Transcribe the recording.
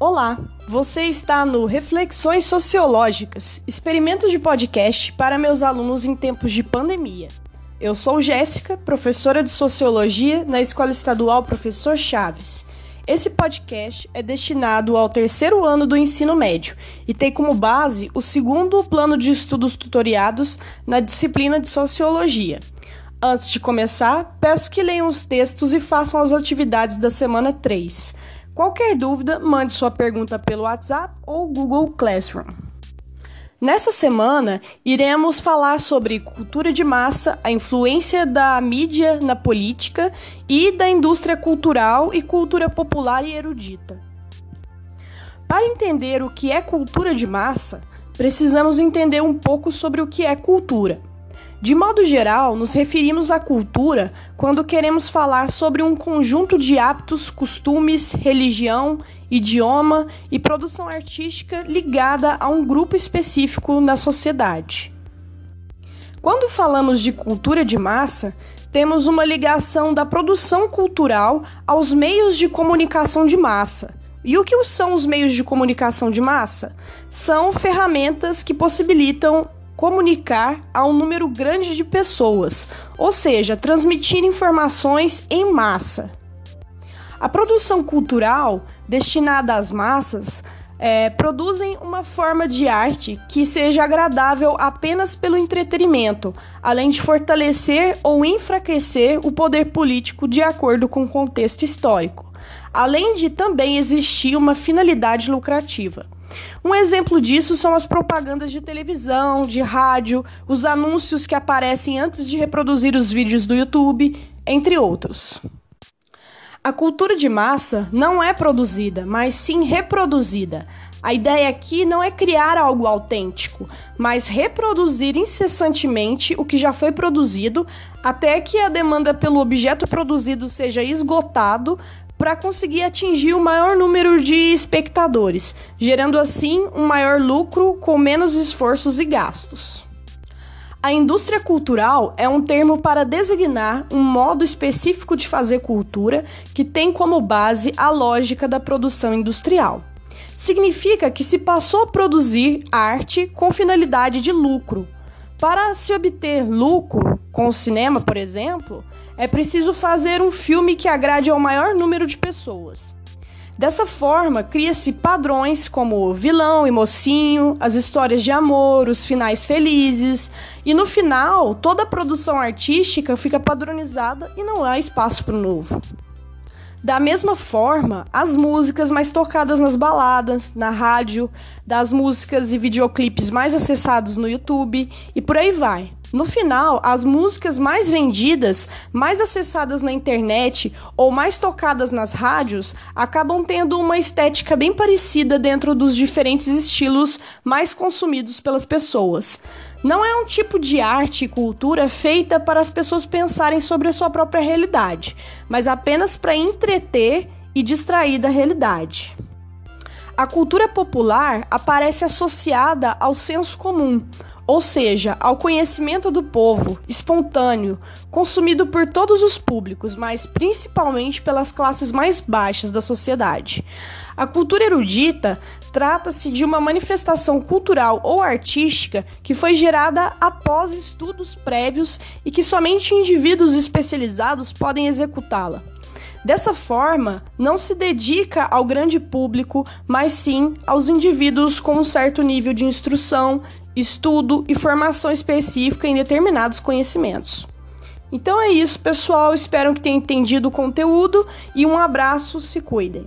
Olá, você está no Reflexões Sociológicas, experimento de podcast para meus alunos em tempos de pandemia. Eu sou Jéssica, professora de Sociologia na Escola Estadual Professor Chaves. Esse podcast é destinado ao terceiro ano do ensino médio e tem como base o segundo plano de estudos tutoriados na disciplina de Sociologia. Antes de começar, peço que leiam os textos e façam as atividades da semana 3. Qualquer dúvida, mande sua pergunta pelo WhatsApp ou Google Classroom. Nessa semana, iremos falar sobre cultura de massa, a influência da mídia na política e da indústria cultural e cultura popular e erudita. Para entender o que é cultura de massa, precisamos entender um pouco sobre o que é cultura. De modo geral, nos referimos à cultura quando queremos falar sobre um conjunto de hábitos, costumes, religião, idioma e produção artística ligada a um grupo específico na sociedade. Quando falamos de cultura de massa, temos uma ligação da produção cultural aos meios de comunicação de massa. E o que são os meios de comunicação de massa? São ferramentas que possibilitam comunicar a um número grande de pessoas, ou seja, transmitir informações em massa. A produção cultural destinada às massas é, produzem uma forma de arte que seja agradável apenas pelo entretenimento, além de fortalecer ou enfraquecer o poder político de acordo com o contexto histórico, além de também existir uma finalidade lucrativa. Um exemplo disso são as propagandas de televisão, de rádio, os anúncios que aparecem antes de reproduzir os vídeos do YouTube, entre outros. A cultura de massa não é produzida, mas sim reproduzida. A ideia aqui não é criar algo autêntico, mas reproduzir incessantemente o que já foi produzido até que a demanda pelo objeto produzido seja esgotado para conseguir atingir o maior número de espectadores, gerando assim um maior lucro com menos esforços e gastos. A indústria cultural é um termo para designar um modo específico de fazer cultura que tem como base a lógica da produção industrial. Significa que se passou a produzir arte com finalidade de lucro. Para se obter lucro com o cinema, por exemplo, é preciso fazer um filme que agrade ao maior número de pessoas. Dessa forma, cria-se padrões como vilão e mocinho, as histórias de amor, os finais felizes, e no final, toda a produção artística fica padronizada e não há espaço para o novo. Da mesma forma, as músicas mais tocadas nas baladas, na rádio, das músicas e videoclipes mais acessados no YouTube e por aí vai. No final, as músicas mais vendidas, mais acessadas na internet ou mais tocadas nas rádios acabam tendo uma estética bem parecida dentro dos diferentes estilos mais consumidos pelas pessoas. Não é um tipo de arte e cultura feita para as pessoas pensarem sobre a sua própria realidade, mas apenas para entreter e distrair da realidade. A cultura popular aparece associada ao senso comum ou seja, ao conhecimento do povo, espontâneo, consumido por todos os públicos, mas principalmente pelas classes mais baixas da sociedade. A cultura erudita trata-se de uma manifestação cultural ou artística que foi gerada após estudos prévios e que somente indivíduos especializados podem executá-la. Dessa forma, não se dedica ao grande público, mas sim aos indivíduos com um certo nível de instrução, estudo e formação específica em determinados conhecimentos. Então é isso, pessoal. Espero que tenham entendido o conteúdo e um abraço, se cuidem.